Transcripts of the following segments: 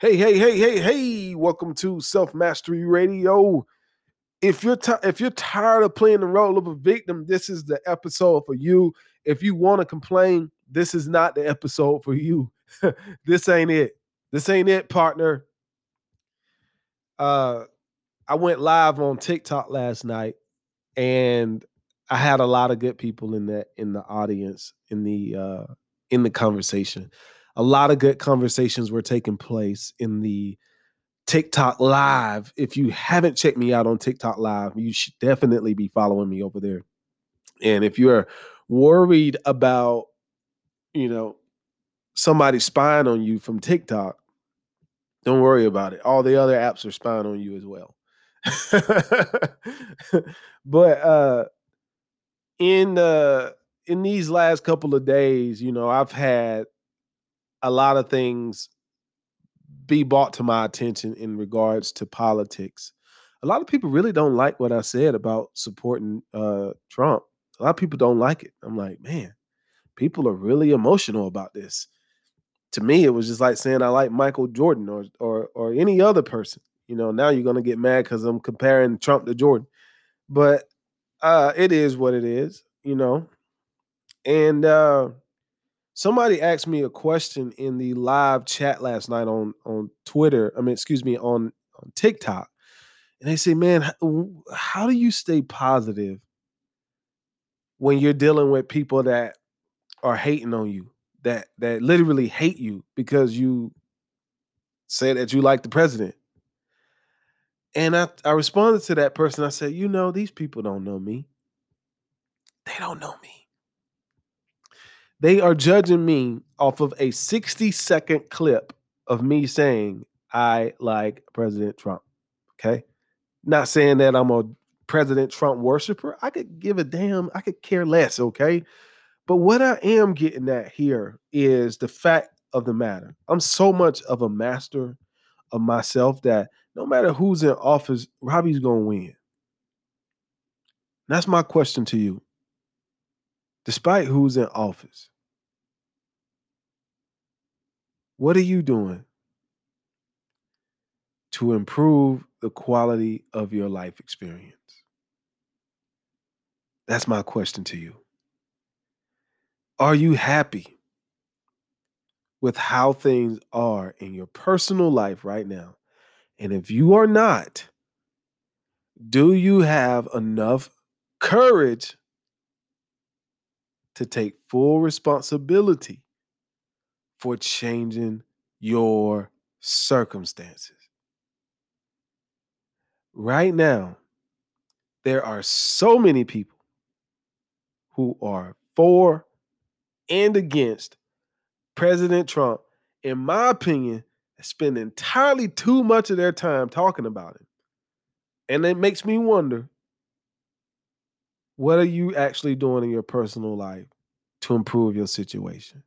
Hey, hey, hey, hey, hey! Welcome to Self Mastery Radio. If you're ti if you're tired of playing the role of a victim, this is the episode for you. If you want to complain, this is not the episode for you. this ain't it. This ain't it, partner. Uh, I went live on TikTok last night, and I had a lot of good people in that in the audience in the uh, in the conversation. A lot of good conversations were taking place in the TikTok live. If you haven't checked me out on TikTok live, you should definitely be following me over there. And if you're worried about, you know, somebody spying on you from TikTok, don't worry about it. All the other apps are spying on you as well. but uh in uh in these last couple of days, you know, I've had a lot of things be brought to my attention in regards to politics. A lot of people really don't like what I said about supporting uh, Trump. A lot of people don't like it. I'm like, man, people are really emotional about this. To me, it was just like saying I like Michael Jordan or or or any other person. You know, now you're gonna get mad because I'm comparing Trump to Jordan. But uh, it is what it is, you know. And uh, somebody asked me a question in the live chat last night on on Twitter. I mean, excuse me, on on TikTok, and they say, "Man, how do you stay positive when you're dealing with people that are hating on you, that that literally hate you because you say that you like the president?" And I, I responded to that person. I said, "You know, these people don't know me. They don't know me." They are judging me off of a 60 second clip of me saying, I like President Trump. Okay. Not saying that I'm a President Trump worshiper. I could give a damn, I could care less. Okay. But what I am getting at here is the fact of the matter. I'm so much of a master of myself that no matter who's in office, Robbie's going to win. That's my question to you. Despite who's in office, what are you doing to improve the quality of your life experience? That's my question to you. Are you happy with how things are in your personal life right now? And if you are not, do you have enough courage to take full responsibility for changing your circumstances. Right now, there are so many people who are for and against President Trump, in my opinion, spend entirely too much of their time talking about it. And it makes me wonder what are you actually doing in your personal life to improve your situation?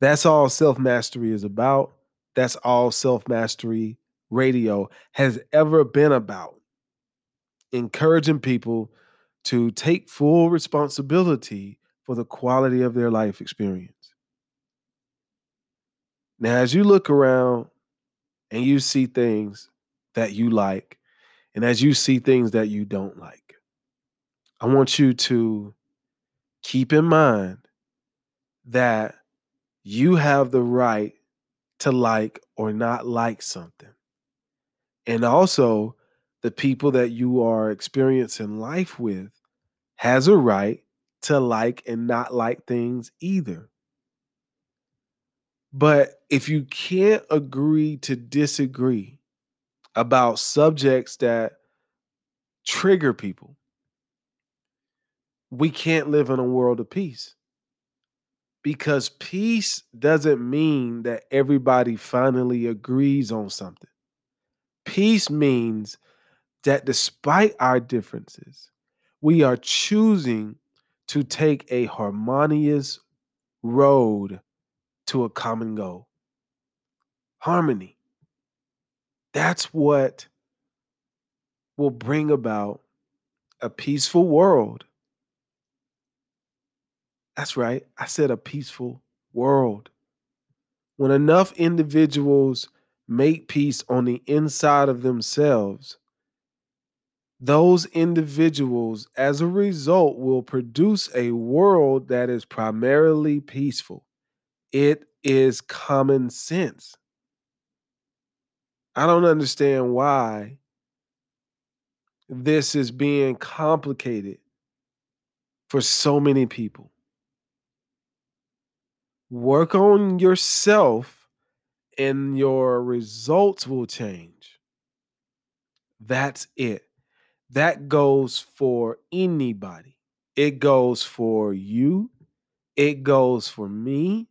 That's all self mastery is about. That's all self mastery radio has ever been about. Encouraging people to take full responsibility for the quality of their life experience. Now, as you look around and you see things that you like, and as you see things that you don't like, I want you to keep in mind that you have the right to like or not like something. And also, the people that you are experiencing life with has a right to like and not like things either. But if you can't agree to disagree about subjects that trigger people, we can't live in a world of peace because peace doesn't mean that everybody finally agrees on something. Peace means that despite our differences, we are choosing to take a harmonious road to a common goal. Harmony. That's what will bring about a peaceful world that's right. I said a peaceful world. When enough individuals make peace on the inside of themselves, those individuals, as a result, will produce a world that is primarily peaceful. It is common sense. I don't understand why this is being complicated for so many people. Work on yourself and your results will change. That's it. That goes for anybody. It goes for you. It goes for me.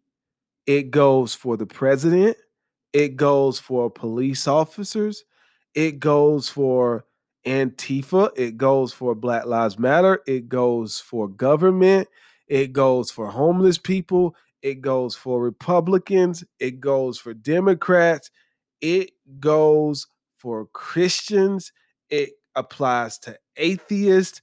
It goes for the president. It goes for police officers. It goes for Antifa. It goes for Black Lives Matter. It goes for government. It goes for homeless people. It goes for Republicans. It goes for Democrats. It goes for Christians. It applies to atheists.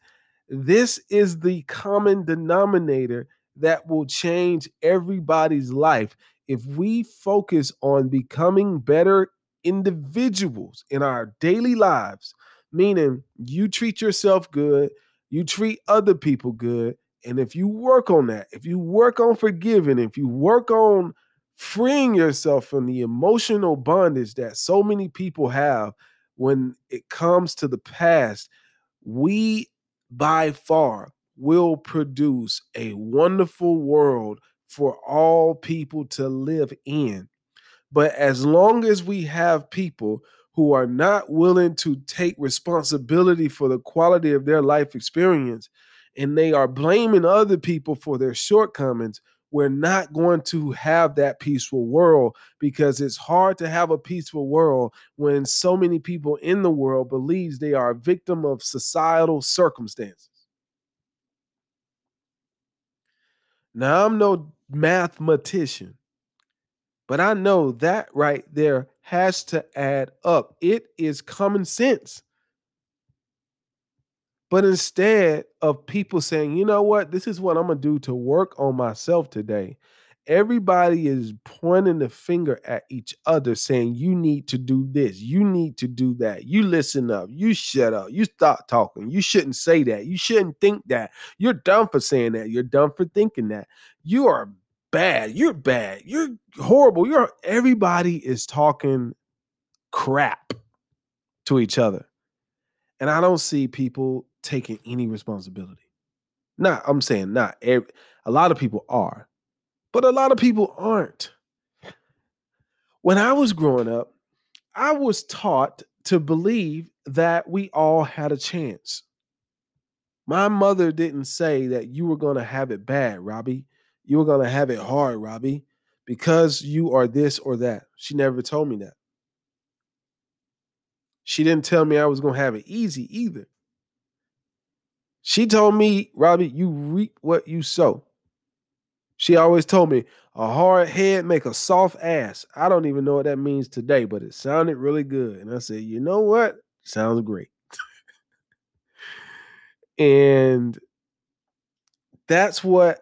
This is the common denominator that will change everybody's life if we focus on becoming better individuals in our daily lives, meaning you treat yourself good, you treat other people good. And if you work on that, if you work on forgiving, if you work on freeing yourself from the emotional bondage that so many people have when it comes to the past, we by far will produce a wonderful world for all people to live in. But as long as we have people who are not willing to take responsibility for the quality of their life experience and they are blaming other people for their shortcomings, we're not going to have that peaceful world because it's hard to have a peaceful world when so many people in the world believes they are a victim of societal circumstances. Now I'm no mathematician, but I know that right there has to add up. It is common sense. But instead of people saying, you know what, this is what I'm going to do to work on myself today, everybody is pointing the finger at each other saying, you need to do this, you need to do that, you listen up, you shut up, you stop talking, you shouldn't say that, you shouldn't think that, you're dumb for saying that, you're dumb for thinking that, you are bad, you're bad, you're horrible, you're everybody is talking crap to each other. And I don't see people taking any responsibility. Not, I'm saying not every, a lot of people are, but a lot of people aren't. When I was growing up, I was taught to believe that we all had a chance. My mother didn't say that you were going to have it bad, Robbie. You were going to have it hard, Robbie, because you are this or that. She never told me that. She didn't tell me I was going to have it easy either. She told me, Robbie, you reap what you sow. She always told me, a hard head make a soft ass. I don't even know what that means today, but it sounded really good. And I said, you know what? Sounds great. and that's what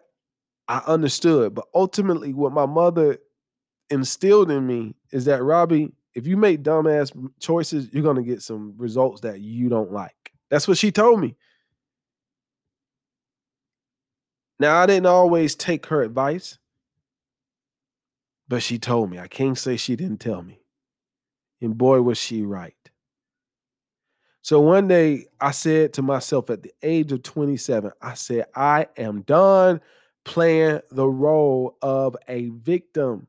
I understood. But ultimately, what my mother instilled in me is that, Robbie, if you make dumbass choices, you're going to get some results that you don't like. That's what she told me. Now, I didn't always take her advice, but she told me. I can't say she didn't tell me. And boy, was she right. So one day I said to myself at the age of 27, I said, I am done playing the role of a victim.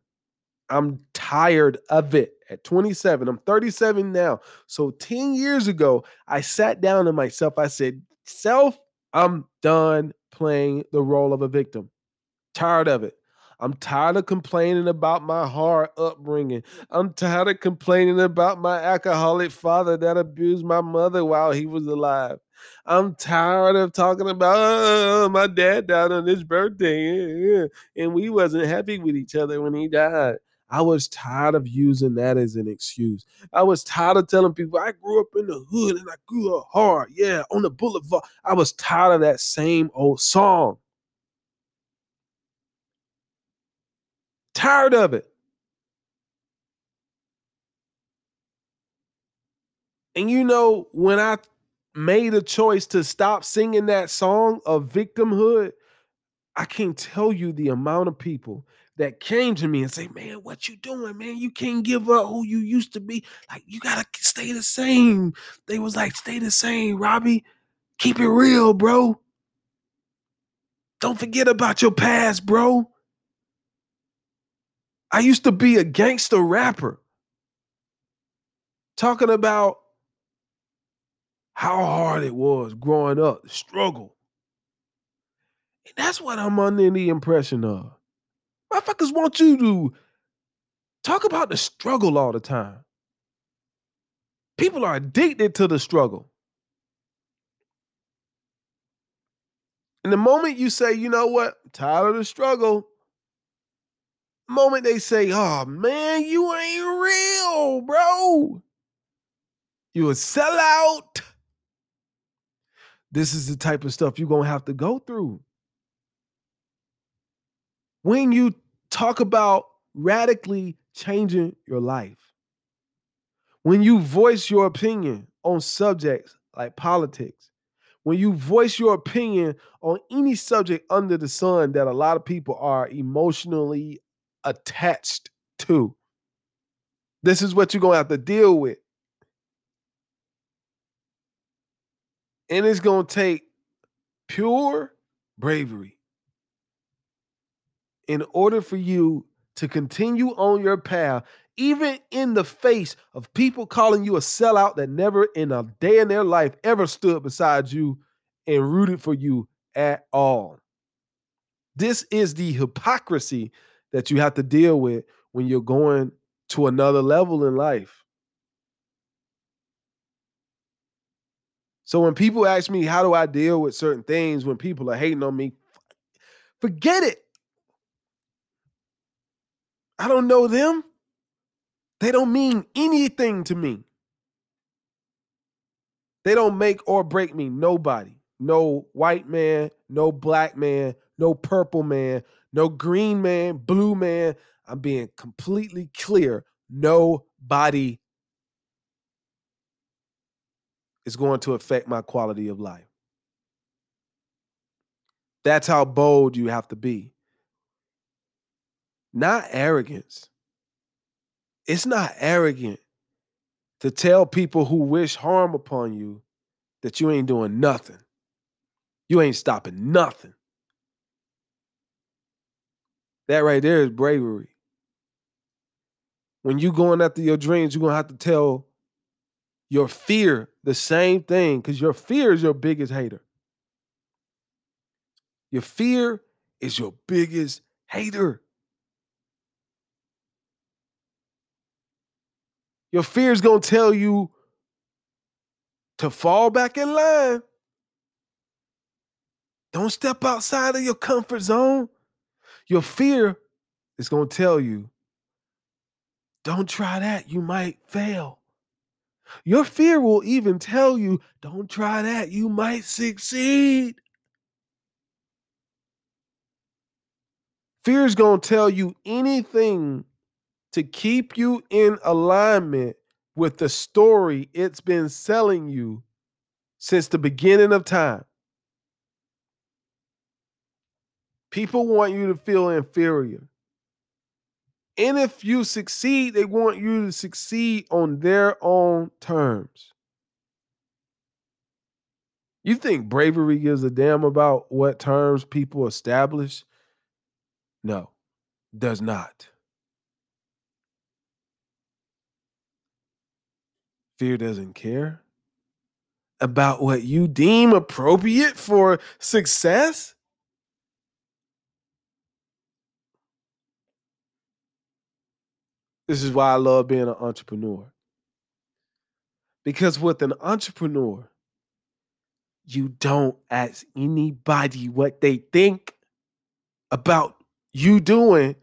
I'm tired of it. At 27, I'm 37 now. So 10 years ago, I sat down to myself. I said, Self, I'm done playing the role of a victim. Tired of it. I'm tired of complaining about my hard upbringing. I'm tired of complaining about my alcoholic father that abused my mother while he was alive. I'm tired of talking about oh, my dad died on his birthday and we wasn't happy with each other when he died. I was tired of using that as an excuse. I was tired of telling people I grew up in the hood and I grew up hard. Yeah, on the boulevard. I was tired of that same old song. Tired of it. And you know, when I made a choice to stop singing that song of victimhood, I can't tell you the amount of people that came to me and say, "Man, what you doing, man? You can't give up who you used to be. Like you gotta stay the same." They was like, "Stay the same, Robbie. Keep it real, bro. Don't forget about your past, bro." I used to be a gangster rapper talking about how hard it was growing up, struggle. And that's what I'm under the impression of. Motherfuckers want you to talk about the struggle all the time. People are addicted to the struggle. And the moment you say, you know what, I'm tired of the struggle, the moment they say, oh man, you ain't real, bro. You a sellout. This is the type of stuff you're gonna have to go through. When you talk about radically changing your life, when you voice your opinion on subjects like politics, when you voice your opinion on any subject under the sun that a lot of people are emotionally attached to, this is what you're going to have to deal with. And it's going to take pure bravery in order for you to continue on your path, even in the face of people calling you a sellout that never in a day in their life ever stood beside you and rooted for you at all. This is the hypocrisy that you have to deal with when you're going to another level in life. So when people ask me, how do I deal with certain things when people are hating on me? Forget it. I don't know them. They don't mean anything to me. They don't make or break me. Nobody. No white man, no black man, no purple man, no green man, blue man. I'm being completely clear. Nobody is going to affect my quality of life. That's how bold you have to be. Not arrogance. It's not arrogant to tell people who wish harm upon you that you ain't doing nothing. You ain't stopping nothing. That right there is bravery. When you going after your dreams, you're gonna have to tell your fear the same thing because your fear is your biggest hater. Your fear is your biggest hater. Your fear is going to tell you to fall back in line. Don't step outside of your comfort zone. Your fear is going to tell you, don't try that. You might fail. Your fear will even tell you, don't try that. You might succeed. Fear is going to tell you anything to keep you in alignment with the story it's been selling you since the beginning of time. People want you to feel inferior. And if you succeed, they want you to succeed on their own terms. You think bravery gives a damn about what terms people establish? No, does not. Fear doesn't care about what you deem appropriate for success. This is why I love being an entrepreneur. Because with an entrepreneur, you don't ask anybody what they think about you doing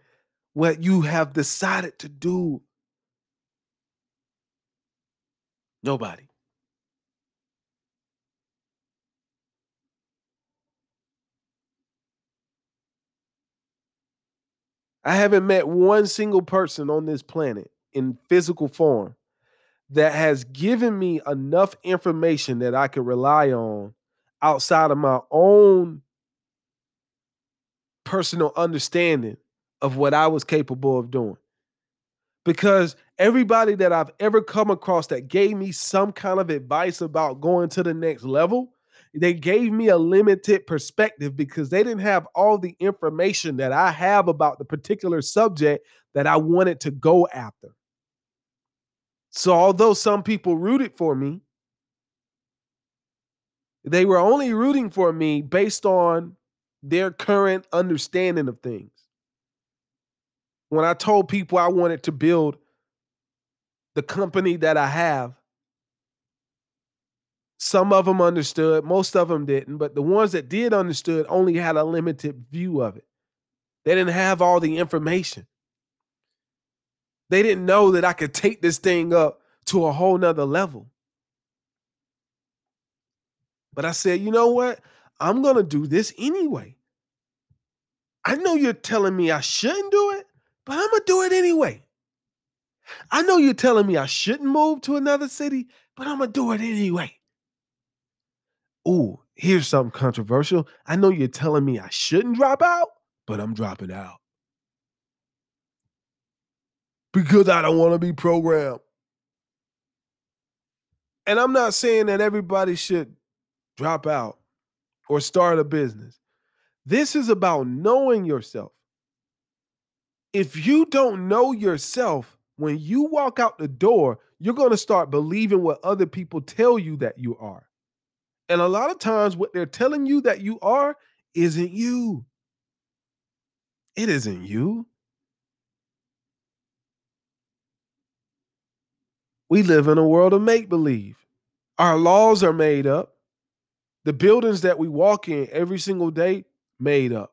what you have decided to do. Nobody. I haven't met one single person on this planet in physical form that has given me enough information that I can rely on outside of my own personal understanding of what I was capable of doing. Because everybody that I've ever come across that gave me some kind of advice about going to the next level, they gave me a limited perspective because they didn't have all the information that I have about the particular subject that I wanted to go after. So, although some people rooted for me, they were only rooting for me based on their current understanding of things. When I told people I wanted to build the company that I have, some of them understood, most of them didn't, but the ones that did understood only had a limited view of it. They didn't have all the information. They didn't know that I could take this thing up to a whole nother level. But I said, you know what? I'm going to do this anyway. I know you're telling me I shouldn't do it, but I'm to do it anyway. I know you're telling me I shouldn't move to another city, but I'm to do it anyway. Ooh, here's something controversial. I know you're telling me I shouldn't drop out, but I'm dropping out. Because I don't want to be programmed. And I'm not saying that everybody should drop out or start a business. This is about knowing yourself. If you don't know yourself, when you walk out the door, you're going to start believing what other people tell you that you are. And a lot of times, what they're telling you that you are isn't you. It isn't you. We live in a world of make believe. Our laws are made up. The buildings that we walk in every single day made up.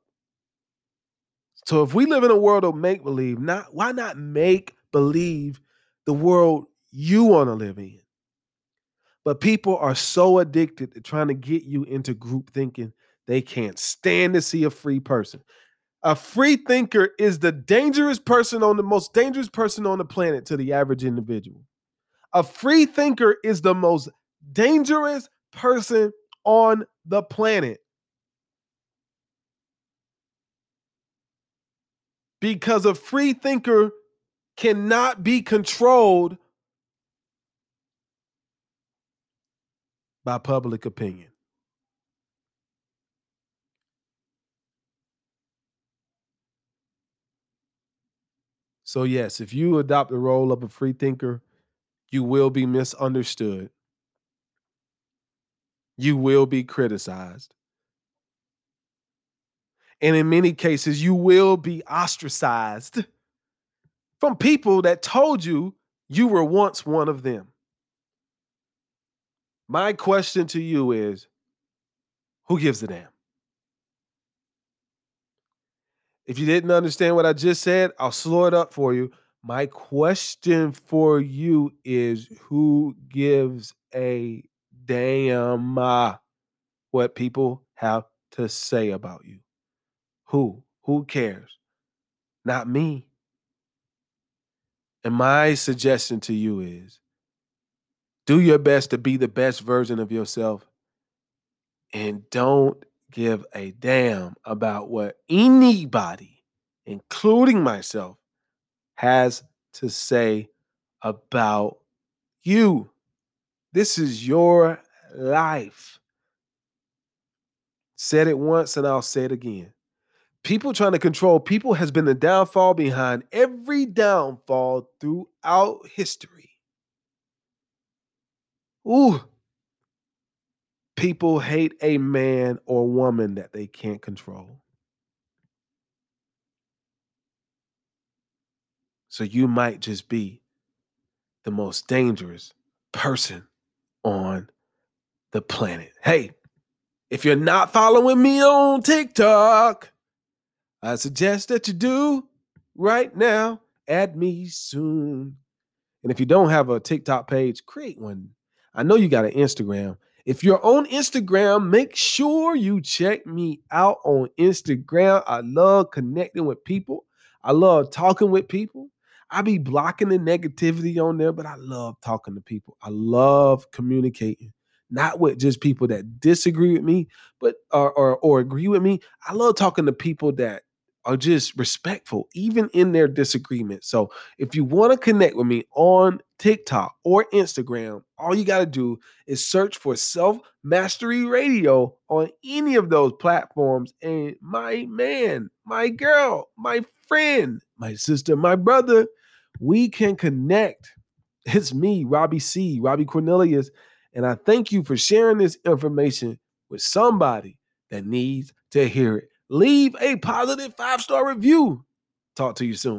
So if we live in a world of make believe, not why not make believe the world you want to live in? But people are so addicted to trying to get you into group thinking, they can't stand to see a free person. A free thinker is the dangerous person on the most dangerous person on the planet to the average individual. A free thinker is the most dangerous person on the planet. Because a free thinker cannot be controlled by public opinion. So, yes, if you adopt the role of a free thinker, you will be misunderstood you will be criticized. And in many cases, you will be ostracized from people that told you you were once one of them. My question to you is who gives a damn? If you didn't understand what I just said, I'll slow it up for you. My question for you is who gives a damn uh, what people have to say about you. Who? Who cares? Not me. And my suggestion to you is do your best to be the best version of yourself and don't give a damn about what anybody, including myself, has to say about you. This is your life. Said it once and I'll say it again. People trying to control people has been the downfall behind every downfall throughout history. Ooh. People hate a man or woman that they can't control. So you might just be the most dangerous person on the planet. Hey, if you're not following me on TikTok, I suggest that you do right now. Add me soon. And if you don't have a TikTok page, create one. I know you got an Instagram. If you're on Instagram, make sure you check me out on Instagram. I love connecting with people. I love talking with people. I be blocking the negativity on there, but I love talking to people. I love communicating, not with just people that disagree with me, but or or, or agree with me. I love talking to people that are just respectful, even in their disagreement. So if you want to connect with me on TikTok or Instagram, all you got to do is search for Self Mastery Radio on any of those platforms. And my man, my girl, my friend, my sister, my brother, we can connect. It's me, Robbie C., Robbie Cornelius. And I thank you for sharing this information with somebody that needs to hear it leave a positive five star review. Talk to you soon.